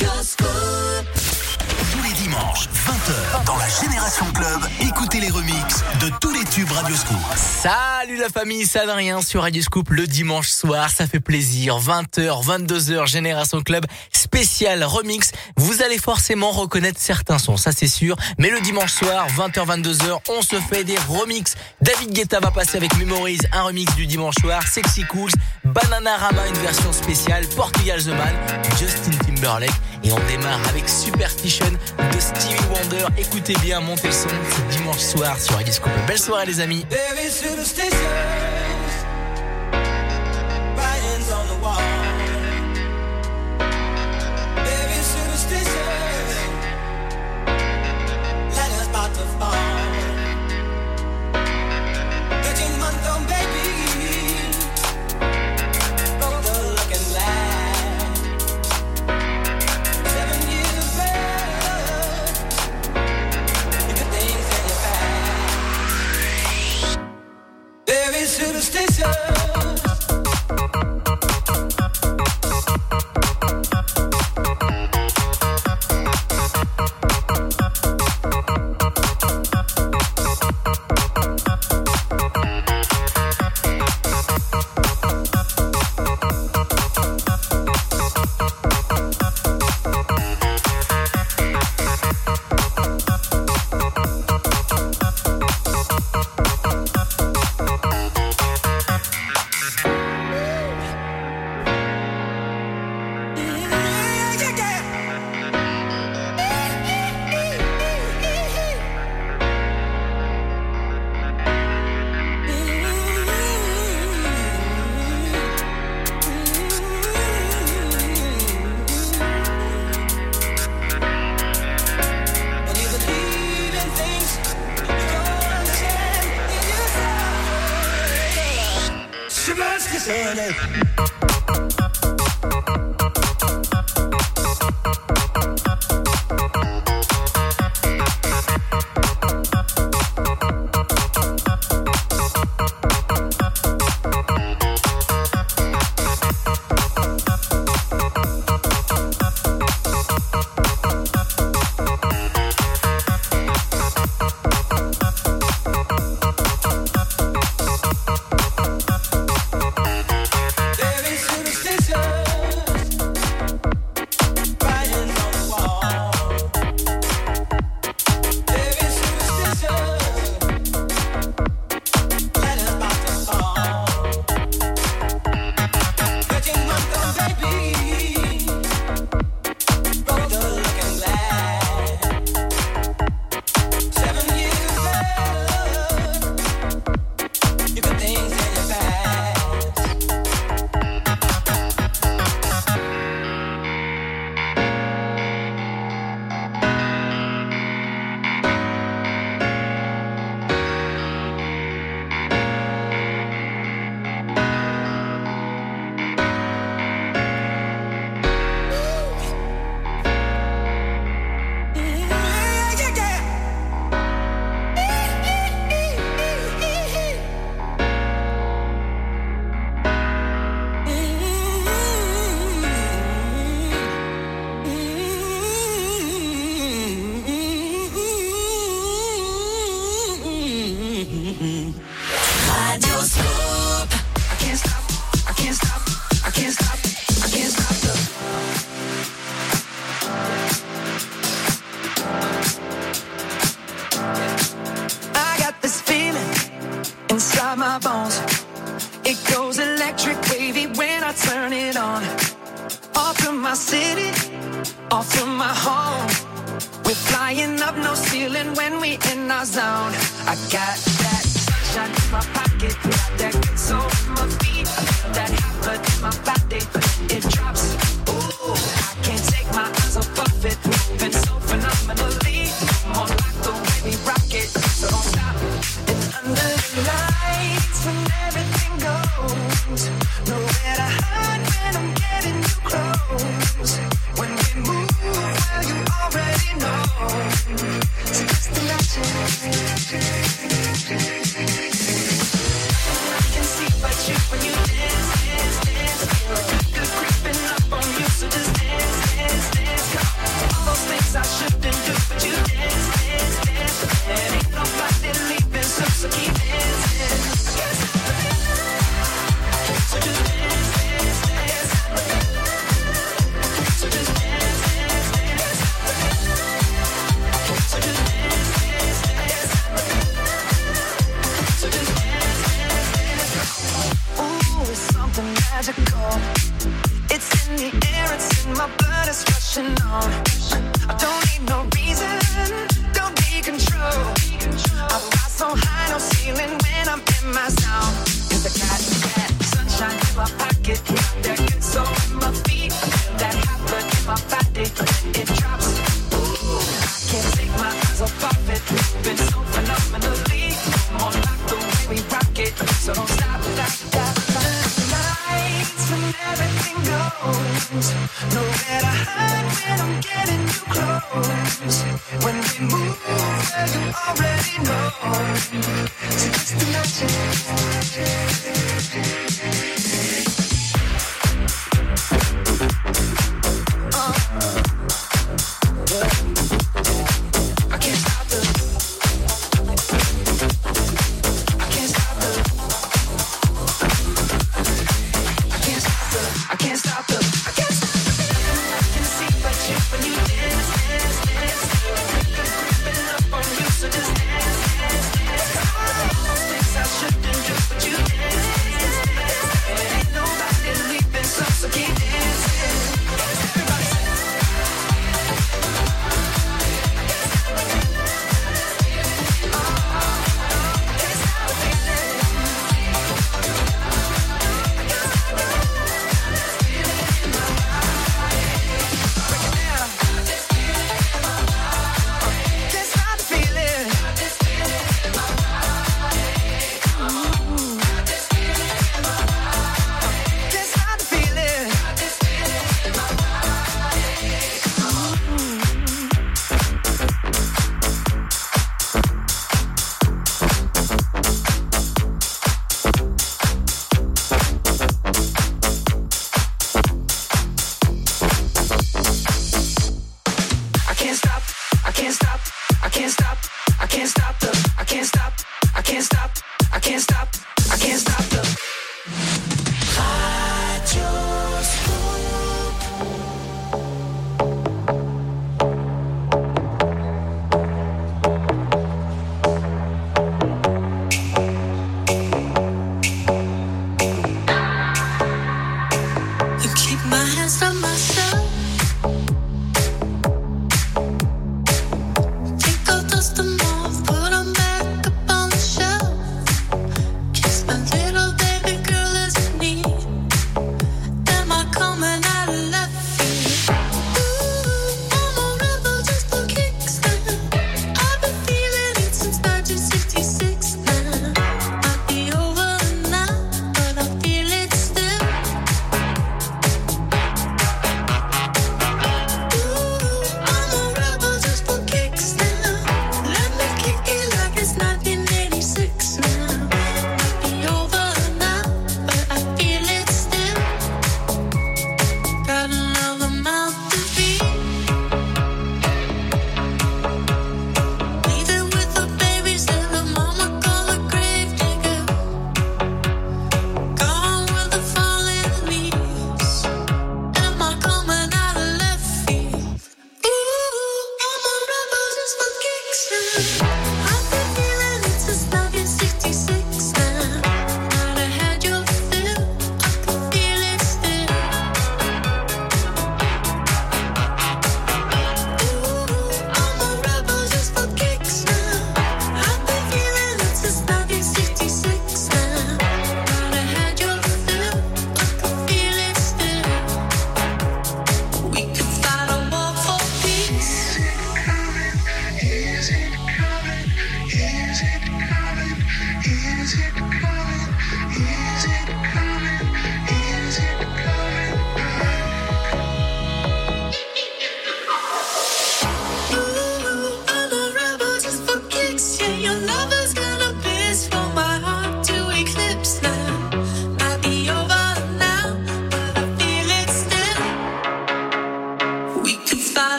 Tous les dimanches, 20h, dans la Génération Club, écoutez les remixes de tous les tubes Radioscoop. Salut la famille, ça n'a rien sur Radioscoop le dimanche soir, ça fait plaisir. 20h, 22h, Génération Club, spécial remix. Vous allez forcément reconnaître certains sons, ça c'est sûr. Mais le dimanche soir, 20h, 22h, on se fait des remixes. David Guetta va passer avec Memories, un remix du dimanche soir. Sexy Cools, Banana Rama, une version spéciale. Portugal The Man, Justin Timberlake. Et on démarre avec Superstition Stevie Wonder. Écoutez bien, montez le son, c'est dimanche soir sur Radio Belle soirée les amis.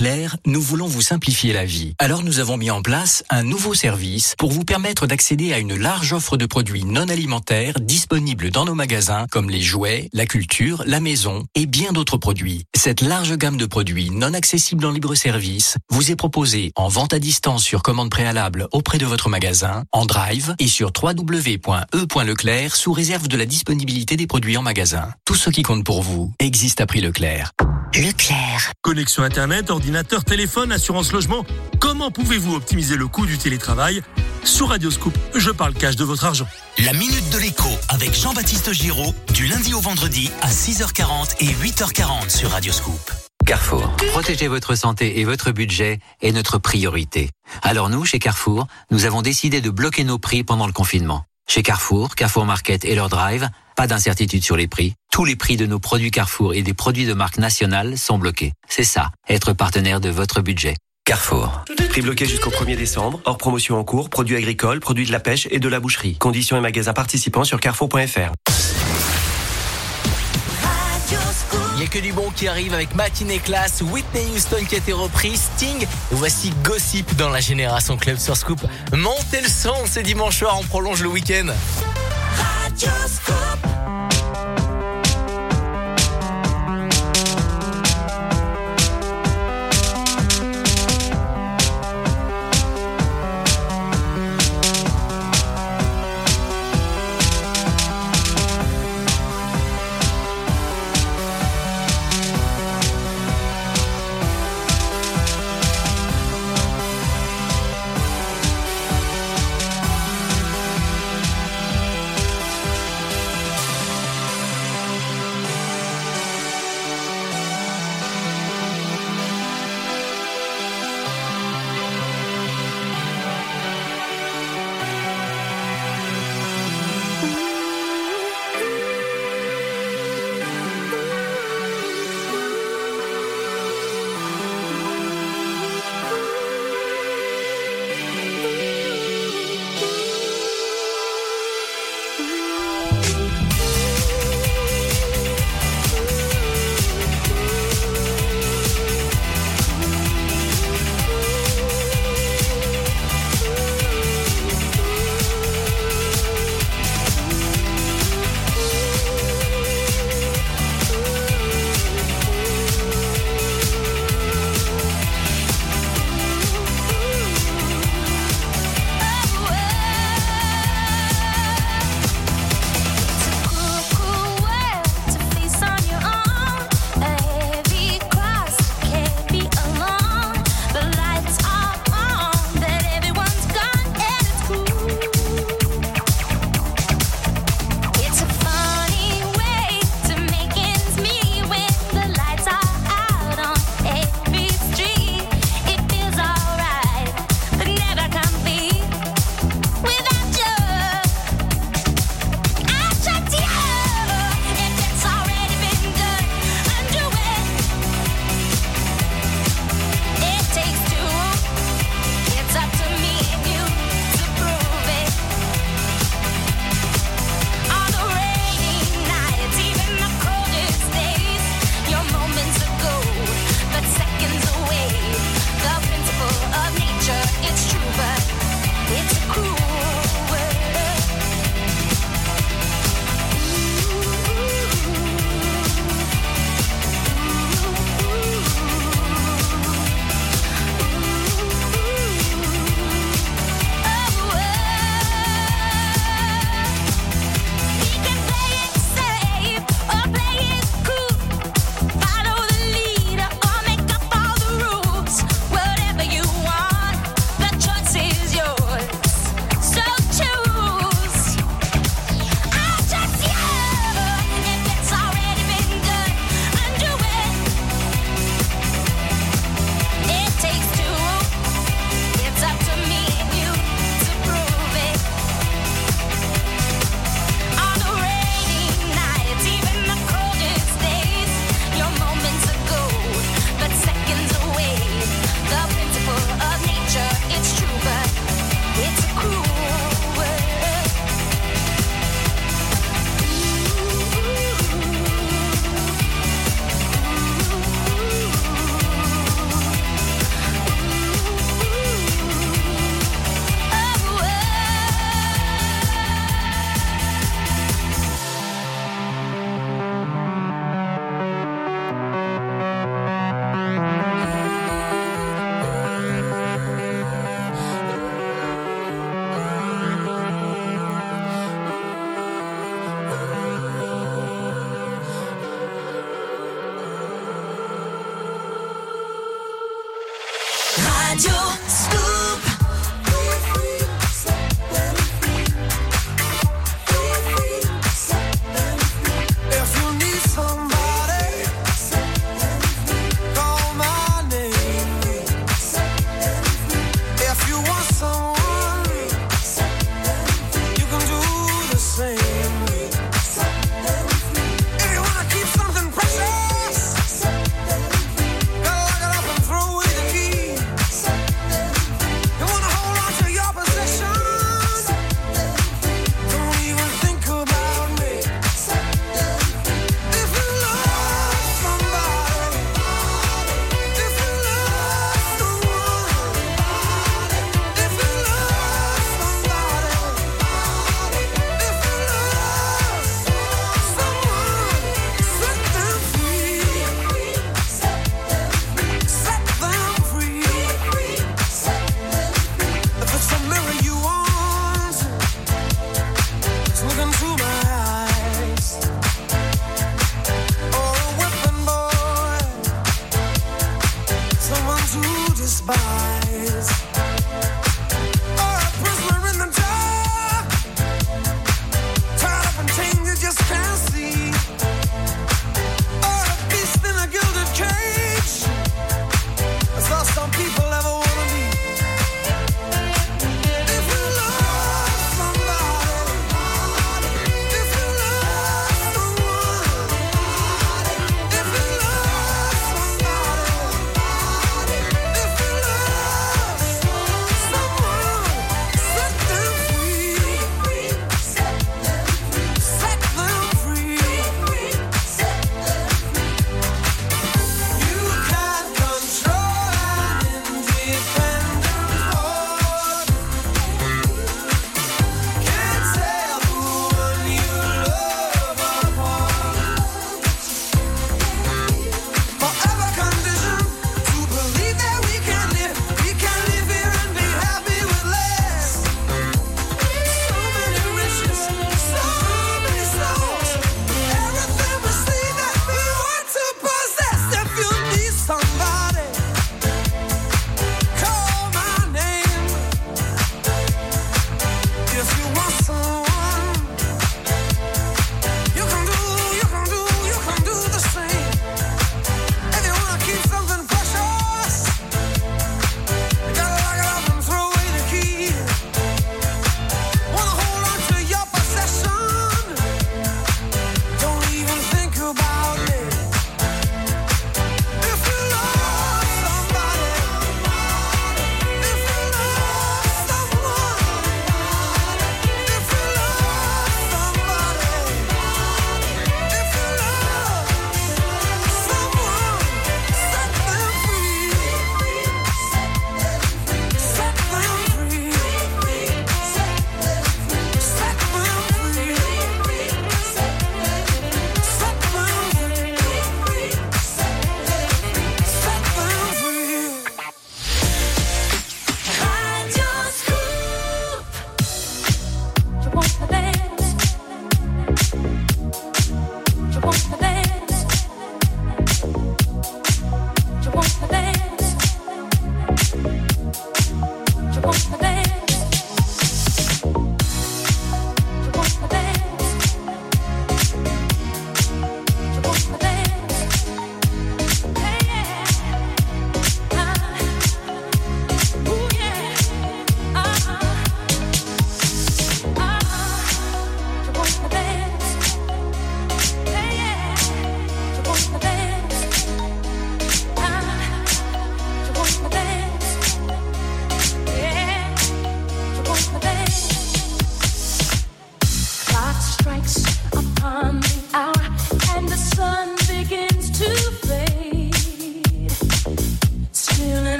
Chez Leclerc, nous voulons vous simplifier la vie. Alors nous avons mis en place un nouveau service pour vous permettre d'accéder à une large offre de produits non alimentaires disponibles dans nos magasins comme les jouets, la culture, la maison et bien d'autres produits. Cette large gamme de produits non accessibles en libre service vous est proposée en vente à distance sur commande préalable auprès de votre magasin, en drive et sur www.e.leclerc sous réserve de la disponibilité des produits en magasin. Tout ce qui compte pour vous existe à prix Leclerc. Leclerc. Connexion Internet, ordinateur, téléphone, assurance logement. Comment pouvez-vous optimiser le coût du télétravail Sur Radioscoop, je parle cash de votre argent. La Minute de l'écho avec Jean-Baptiste Giraud, du lundi au vendredi à 6h40 et 8h40 sur Radioscoop. Carrefour. Protéger votre santé et votre budget est notre priorité. Alors nous, chez Carrefour, nous avons décidé de bloquer nos prix pendant le confinement. Chez Carrefour, Carrefour Market et leur drive, pas d'incertitude sur les prix. Tous les prix de nos produits Carrefour et des produits de marque nationale sont bloqués. C'est ça, être partenaire de votre budget. Carrefour. Prix bloqué jusqu'au 1er décembre, hors promotion en cours, produits agricoles, produits de la pêche et de la boucherie. Conditions et magasins participants sur carrefour.fr. Il n'y a que du bon qui arrive avec Matinée Classe, Whitney Houston qui a été repris, Sting. voici Gossip dans la Génération Club sur Scoop. Montez le son, c'est dimanche soir, on prolonge le week-end. d'un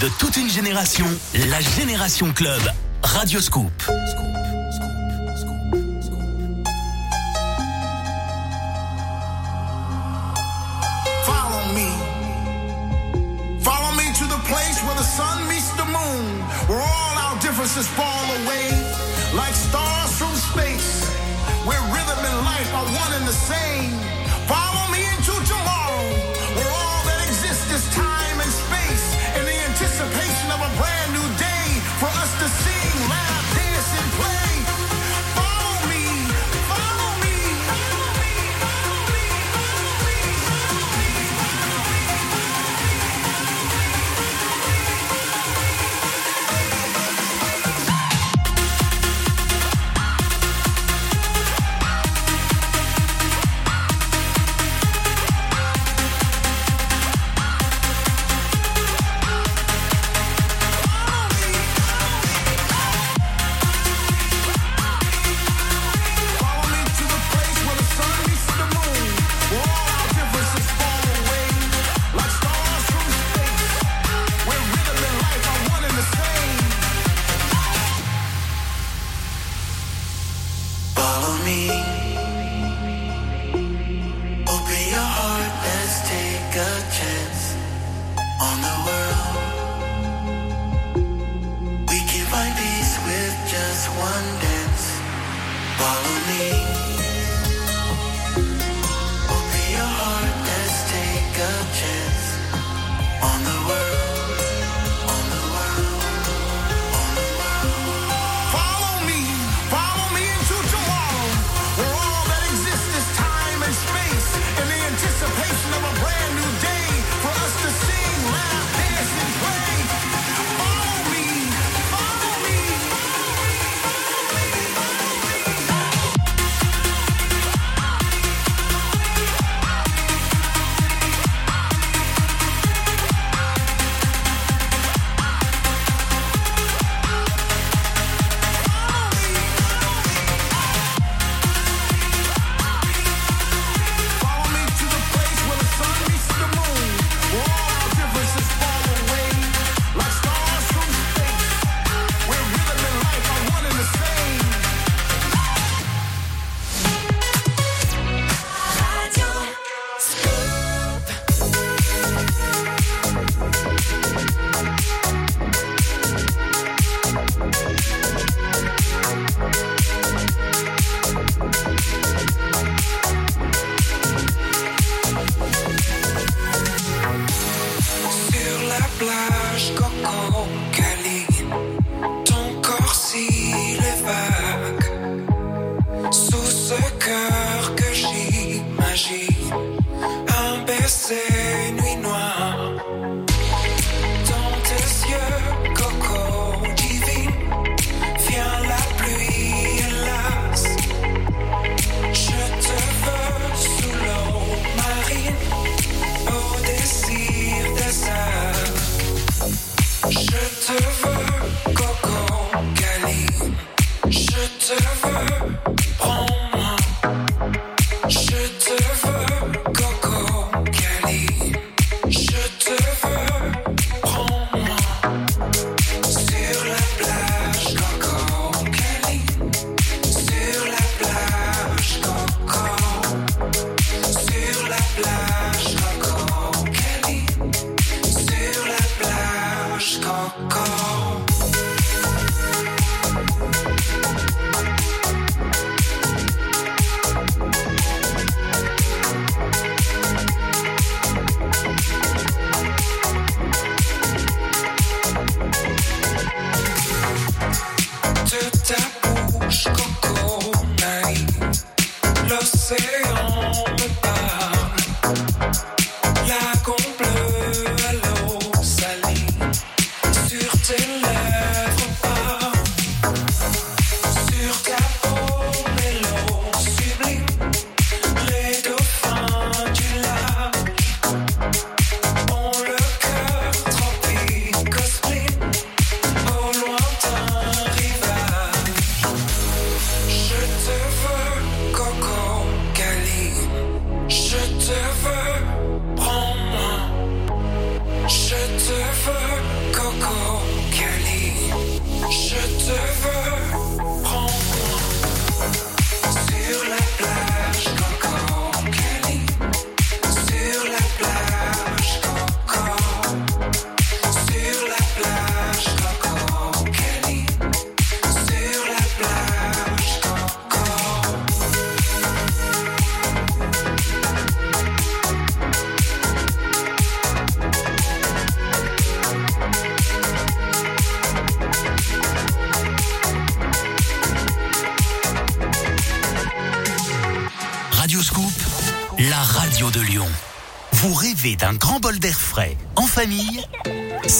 de toute une génération, la Génération Club. Radioscoop.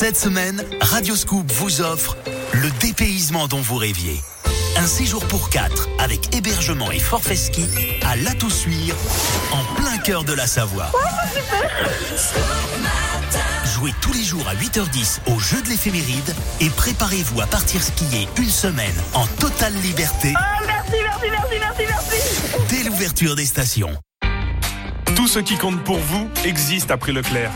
Cette semaine, Radioscoop vous offre le dépaysement dont vous rêviez. Un séjour pour quatre avec hébergement et forfait ski à La Toussuire, en plein cœur de la Savoie. Jouez tous les jours à 8h10 au jeu de l'éphéméride et préparez-vous à partir skier une semaine en totale liberté. Oh, merci, merci, merci, merci, merci. Dès l'ouverture des stations. Tout ce qui compte pour vous existe après Leclerc.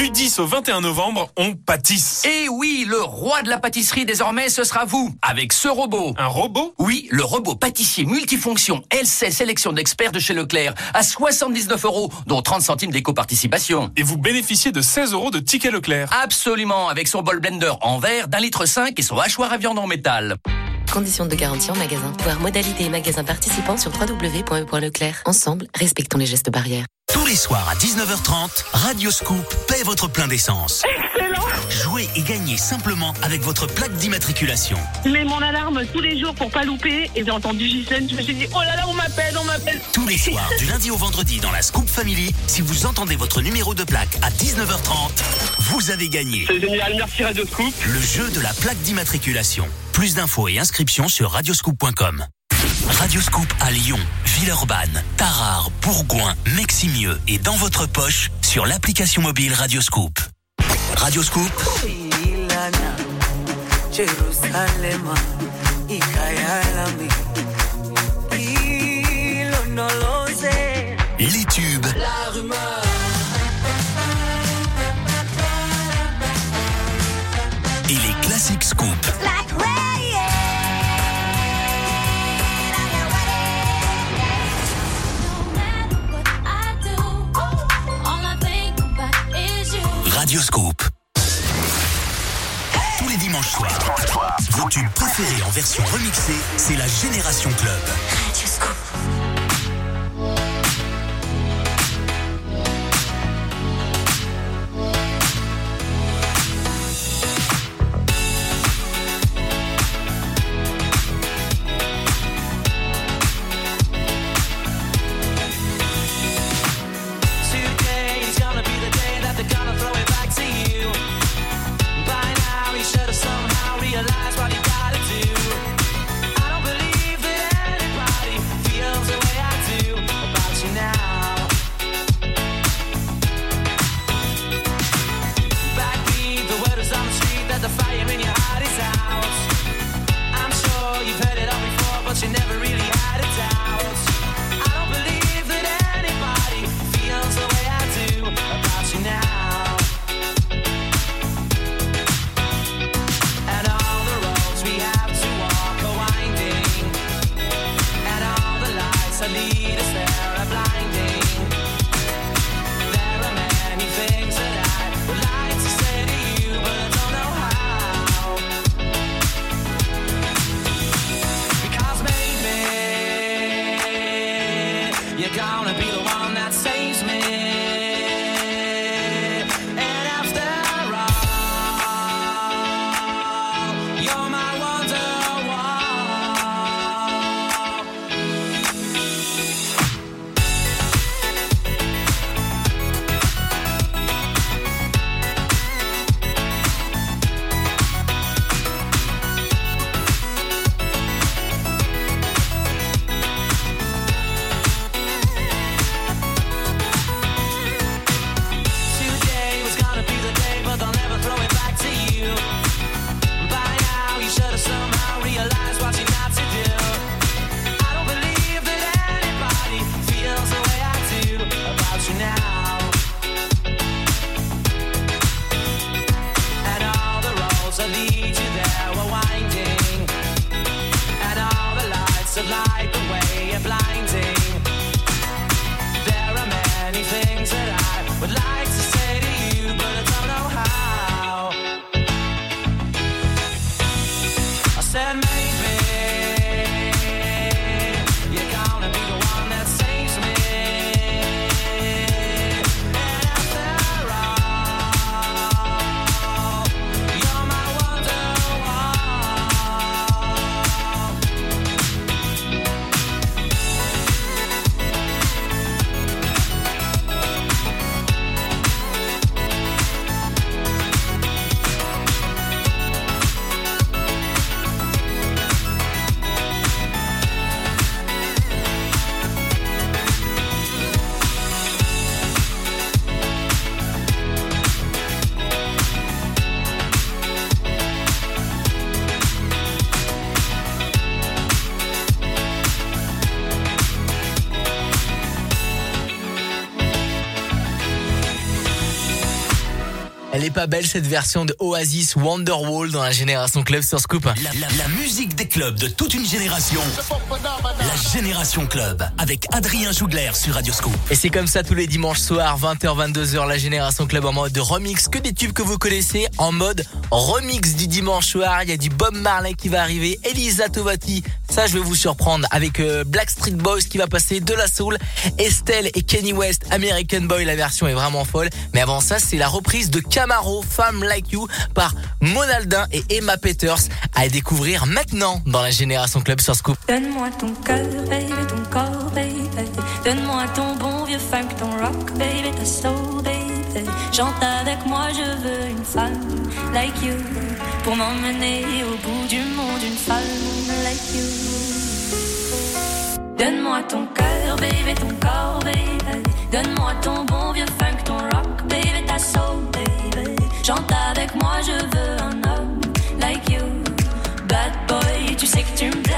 Du 10 au 21 novembre, on pâtisse. Et oui, le roi de la pâtisserie désormais, ce sera vous, avec ce robot. Un robot? Oui, le robot pâtissier multifonction LC sélection d'experts de chez Leclerc, à 79 euros, dont 30 centimes d'éco-participation. Et vous bénéficiez de 16 euros de ticket Leclerc. Absolument, avec son bol blender en verre d'un litre 5 et son hachoir à viande en métal. Conditions de garantie en magasin. Voir modalité et magasin participants sur www.e.leclerc. Ensemble, respectons les gestes barrières. Tous les soirs à 19h30, Radio Scoop paie votre plein d'essence. Jouez et gagnez simplement avec votre plaque d'immatriculation. Je mets mon alarme tous les jours pour pas louper et j'ai entendu Gisèle, je me suis dit oh là là on m'appelle, on m'appelle. Tous les soirs, du lundi au vendredi dans la Scoop Family, si vous entendez votre numéro de plaque à 19h30, vous avez gagné. C'est génial, merci Radio Scoop. Le jeu de la plaque d'immatriculation. Plus d'infos et inscriptions sur radioscoop.com. Radioscoop à Lyon, Villeurbanne, Tarare, Bourgoin, Meximieux et dans votre poche sur l'application mobile Radioscoop. Radioscoop. Les tubes. Et les classiques scoop. Radioscoop. Tous les dimanches soirs, vos tubes préférés en version remixée, c'est la Génération Club. Pas belle cette version de Oasis Wonderwall dans la Génération Club sur Scoop. La, la- la musique des clubs de toute une génération. La Génération Club avec Adrien Jougler sur Radioscoop. Et c'est comme ça tous les dimanches soirs, 20h, 22h, la Génération Club en mode remix. Que des tubes que vous connaissez en mode remix du dimanche soir. Il y a du Bob Marley qui va arriver, Elisa Tovati. Ça, je vais vous surprendre avec euh, Blackstreet Boys qui va passer de la soul. Estelle et Kenny West, American Boy. La version est vraiment folle. Mais avant ça, c'est la reprise de Camaro, Femme Like You par Monaldin et Emma Peters à découvrir maintenant dans la Génération Club sur Scoop. Donne-moi ton cœur, baby, ton corps, baby. Donne-moi ton bon vieux funk, ton rock, baby, ta baby. Chante avec moi, je veux une femme like you. Pour m'emmener au bout du monde, une femme like you. Donne-moi ton cœur, baby, ton corps, baby. Donne-moi ton bon vieux funk, ton rock, baby, ta soul, baby. Chante avec moi, je veux un homme like you. Bad boy, tu sais que tu me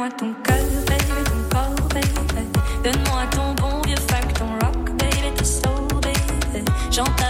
Donne-moi ton cœur, baby, ton corps, baby. Donne-moi ton bon vieux funk, ton rock, baby, ta soul, baby. Chante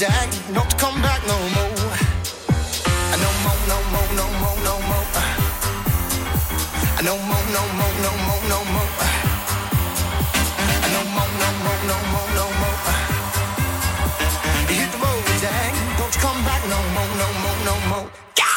with not to come back no more. No more, no more, no more, no more. No more, no more, no more, no more. No more, no more, no more, no more. Hit the road, Jack. Don't you come back no more, no more, no more.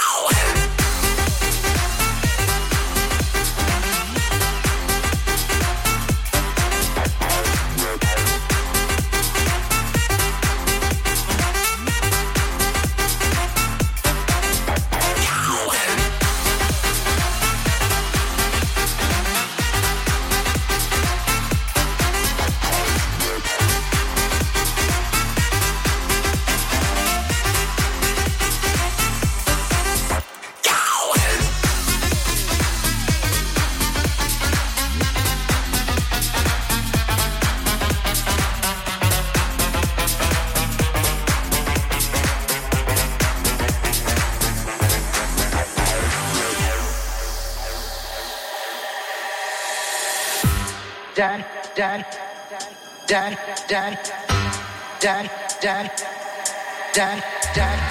Dad, dad, dad, dad, dad, dad, dad,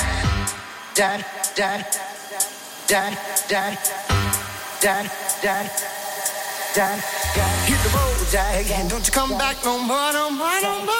dad, dad, dad, dad, dad, dad, dad. Hit the road, Jack. Don't you come back no more, no more, no more,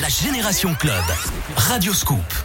La Génération Club. Radio Scoop.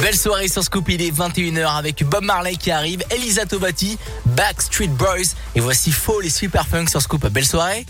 Belle soirée sur Scoop, il est 21h avec Bob Marley qui arrive, Elisa Tobati, Backstreet Boys et voici Fall et Super Funk sur Scoop. Belle soirée.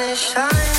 Sun is.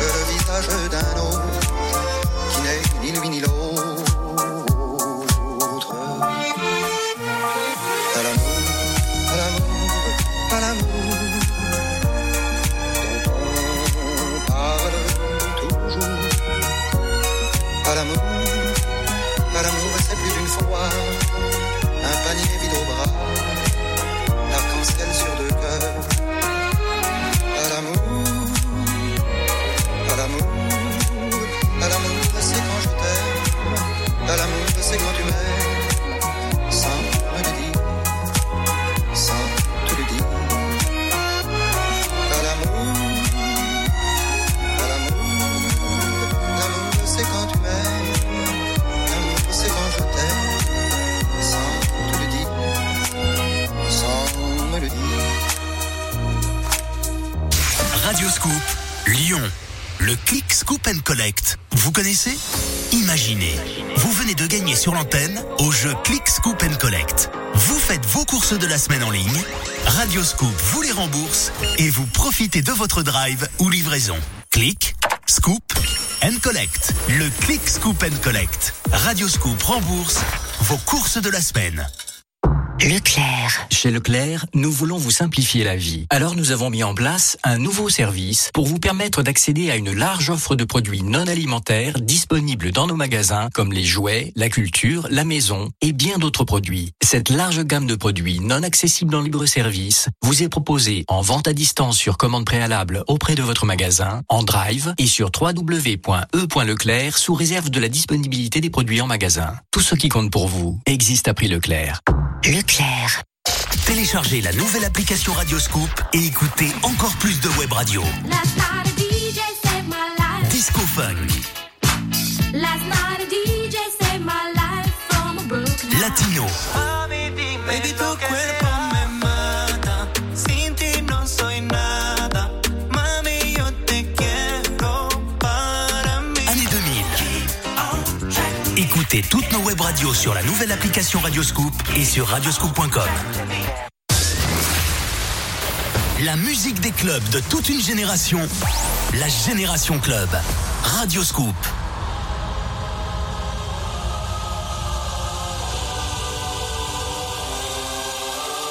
Le visage d'un autre qui n'est ni lui ni l'autre. Scoop and Collect. Vous connaissez? Imaginez, vous venez de gagner sur l'antenne au jeu Click Scoop and Collect. Vous faites vos courses de la semaine en ligne, Radio Scoop vous les rembourse et vous profitez de votre drive ou livraison. Click, Scoop and Collect. Le Click Scoop and Collect. Radio Scoop rembourse vos courses de la semaine. Leclerc. Chez Leclerc, nous voulons vous simplifier la vie. Alors nous avons mis en place un nouveau service pour vous permettre d'accéder à une large offre de produits non alimentaires disponibles dans nos magasins comme les jouets, la culture, la maison et bien d'autres produits. Cette large gamme de produits non accessibles en libre service vous est proposée en vente à distance sur commande préalable auprès de votre magasin, en drive et sur www.e.leclerc sous réserve de la disponibilité des produits en magasin. Tout ce qui compte pour vous existe à prix Leclerc. Leclerc. Téléchargez la nouvelle application Radioscoop et écoutez encore plus de web radio. Disco Funk. Latino. Baby, Toutes nos web radios sur la nouvelle application Radioscoop et sur radioscoop.com. La musique des clubs de toute une génération. La Génération Club. Radioscoop.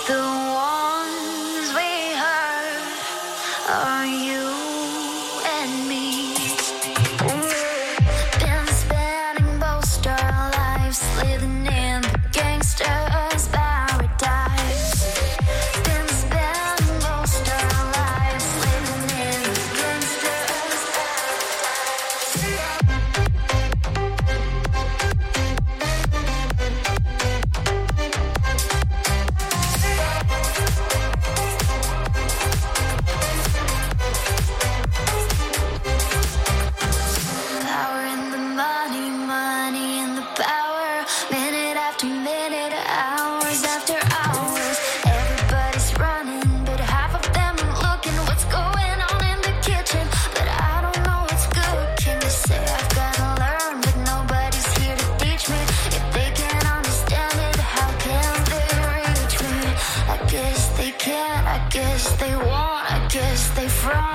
The ones we heard are you? guess they want, I guess they frown.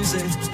music.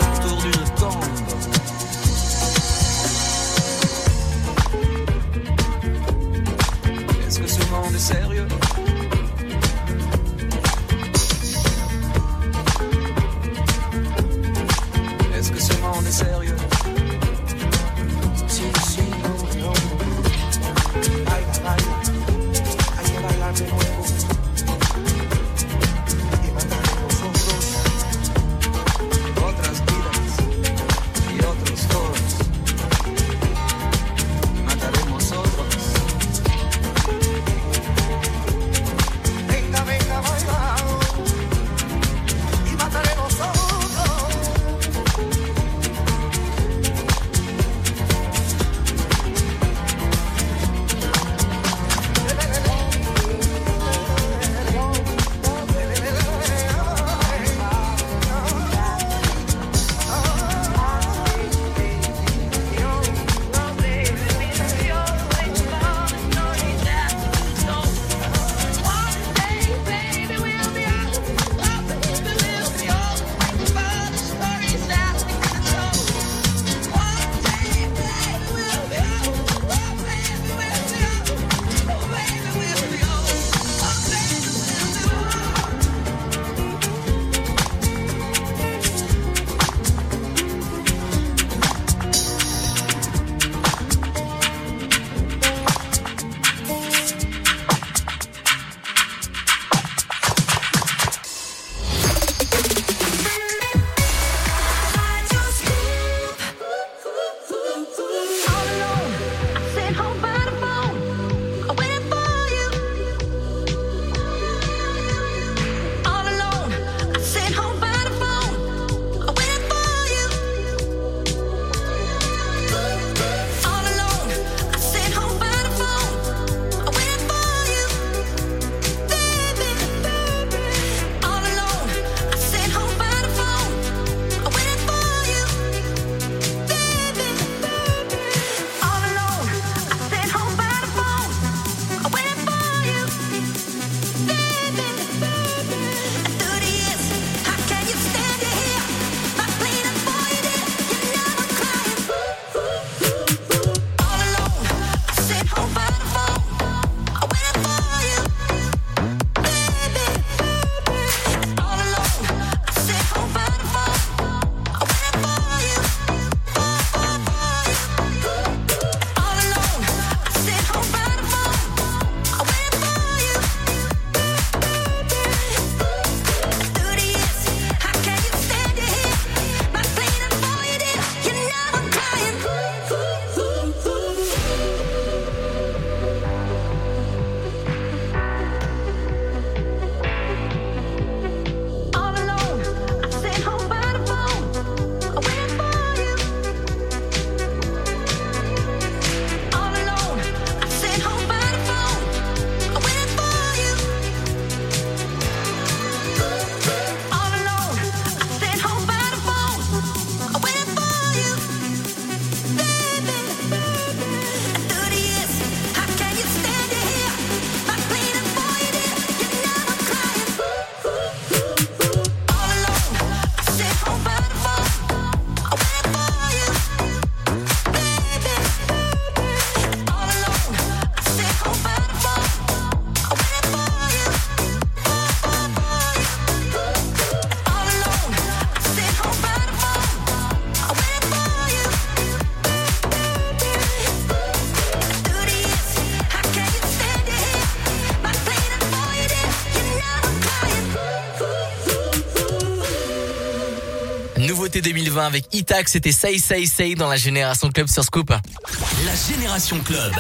avec Itac, c'était Say Say Say dans la Génération Club sur Scoop. La Génération Club.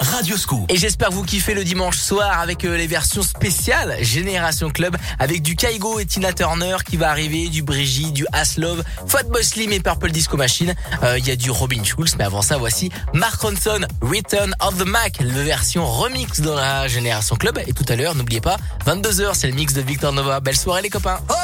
Radio Scoop. Et j'espère que vous kiffez le dimanche soir avec euh, les versions spéciales Génération Club avec du Kaigo et Tina Turner qui va arriver, du Brigitte, du Aslov, Fatboy Slim et Purple Disco Machine. Euh, il y a du Robin Schulz, mais avant ça, voici Mark Ronson, Return of the Mac, la version remix dans la Génération Club. Et tout à l'heure, n'oubliez pas, 22h, c'est le mix de Victor Nova. Belle soirée les copains. Oh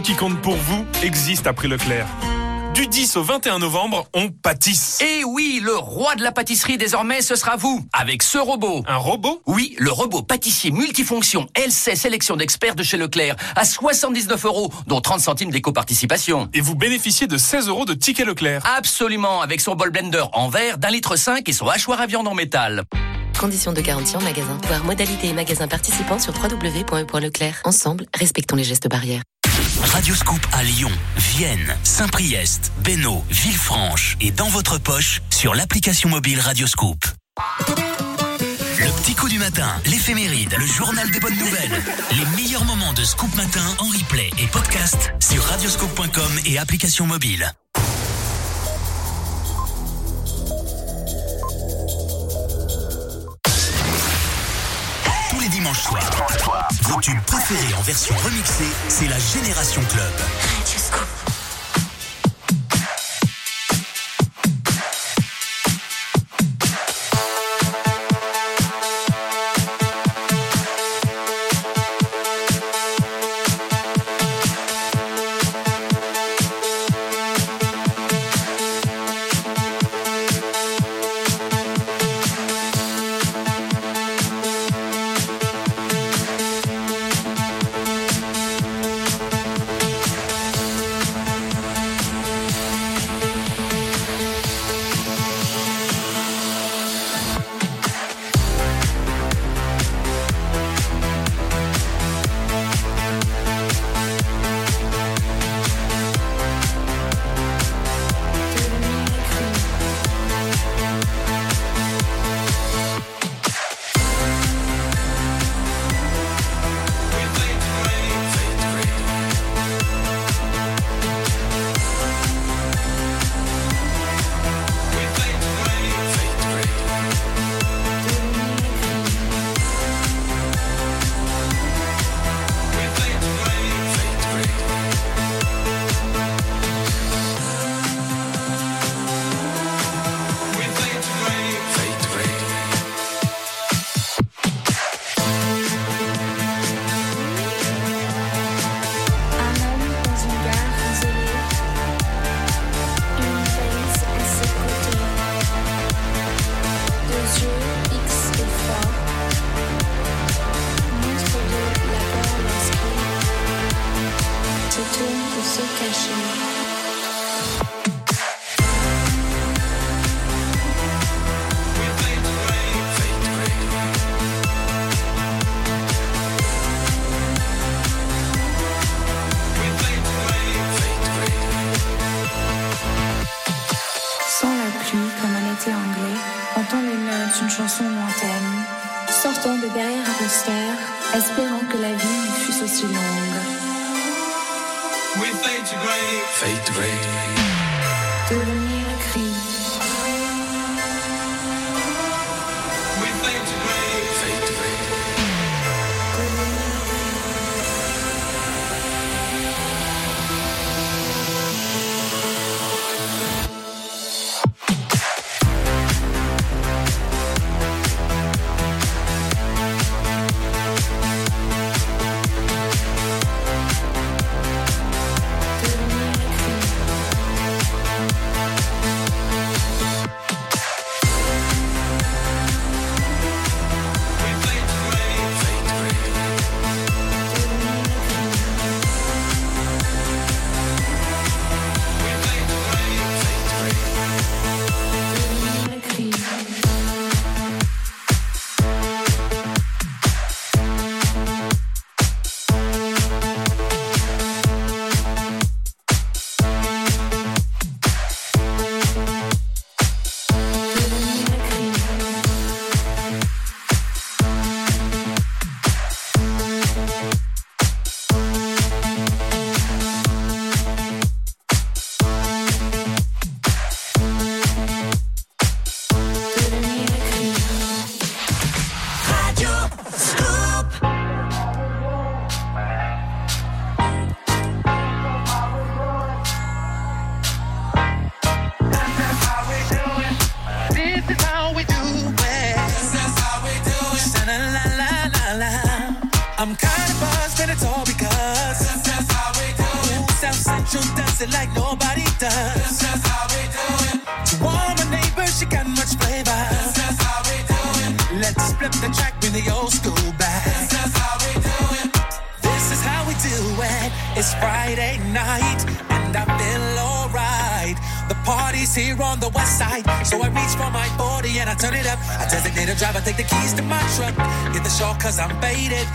qui compte pour vous existe après Leclerc. Du 10 au 21 novembre, on pâtisse. Et oui, le roi de la pâtisserie désormais, ce sera vous, avec ce robot. Un robot? Oui, le robot pâtissier multifonction LC sélection d'experts de chez Leclerc, à 79 euros, dont 30 centimes d'éco-participation. Et vous bénéficiez de 16 euros de ticket Leclerc. Absolument, avec son bol blender en verre d'un litre 5 et son hachoir à viande en métal. Conditions de garantie en magasin. Voir modalité et magasins participants sur www.e.leclerc. Ensemble, respectons les gestes barrières. Radioscoop à Lyon, Vienne, Saint-Priest, Bénaud, Villefranche et dans votre poche sur l'application mobile Radioscoop. Le petit coup du matin, l'éphéméride, le journal des bonnes nouvelles. Les meilleurs moments de Scoop Matin en replay et podcast sur radioscoop.com et application mobile. Dimanches soirs, vos en version remixée, c'est la Génération Club. Cause I'm faded.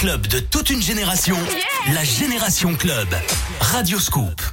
Clubs de toute une génération, la Génération Club. Radio Scoop.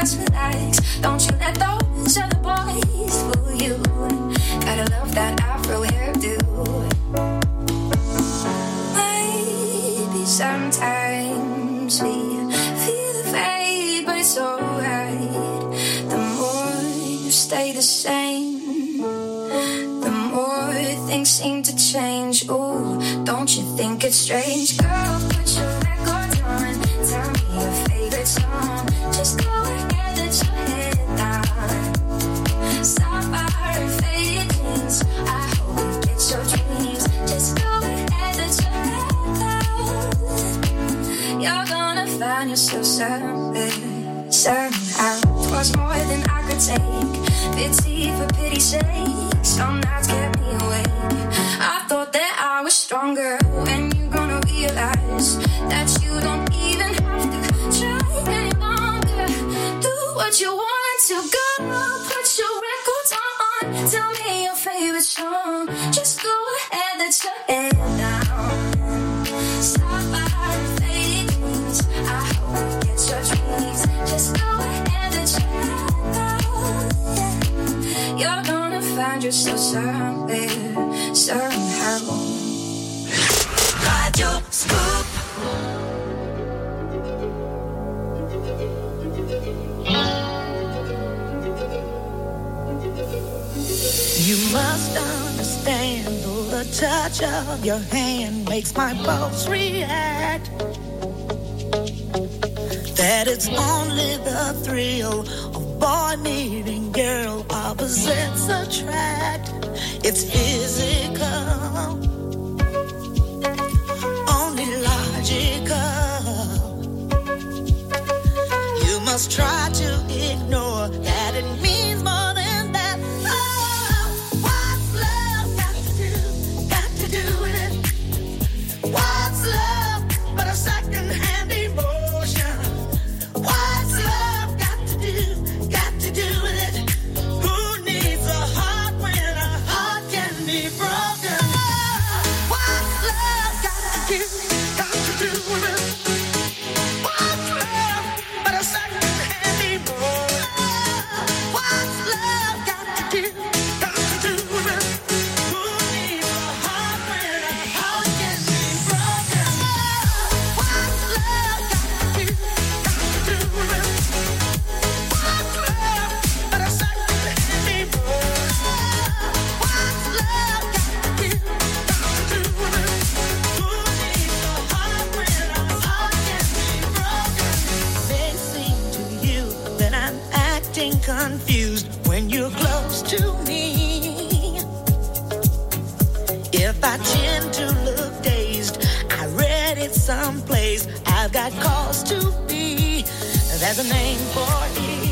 Relax. Don't you let those other boys fool you. Gotta love that afro hairdo. Maybe sometimes we feel the fade, but it's alright. The more you stay the same, the more things seem to change. Ooh, don't you think it's strange? Find yourself somewhere, somehow. Was more than I could take. Pity for pity's sake. Some nights kept me awake. I thought that I was stronger. When you gonna realize that you don't even have to try any longer. Do what you want to go. Put your records on. Tell me your favorite song. Yourself somewhere, somehow. Radio Scoop. You must understand, the touch of your hand makes my pulse react. That it's only the thrill boy meeting girl, opposites attract. It's physical, only logical. You must try to ignore that it means There's a name for it.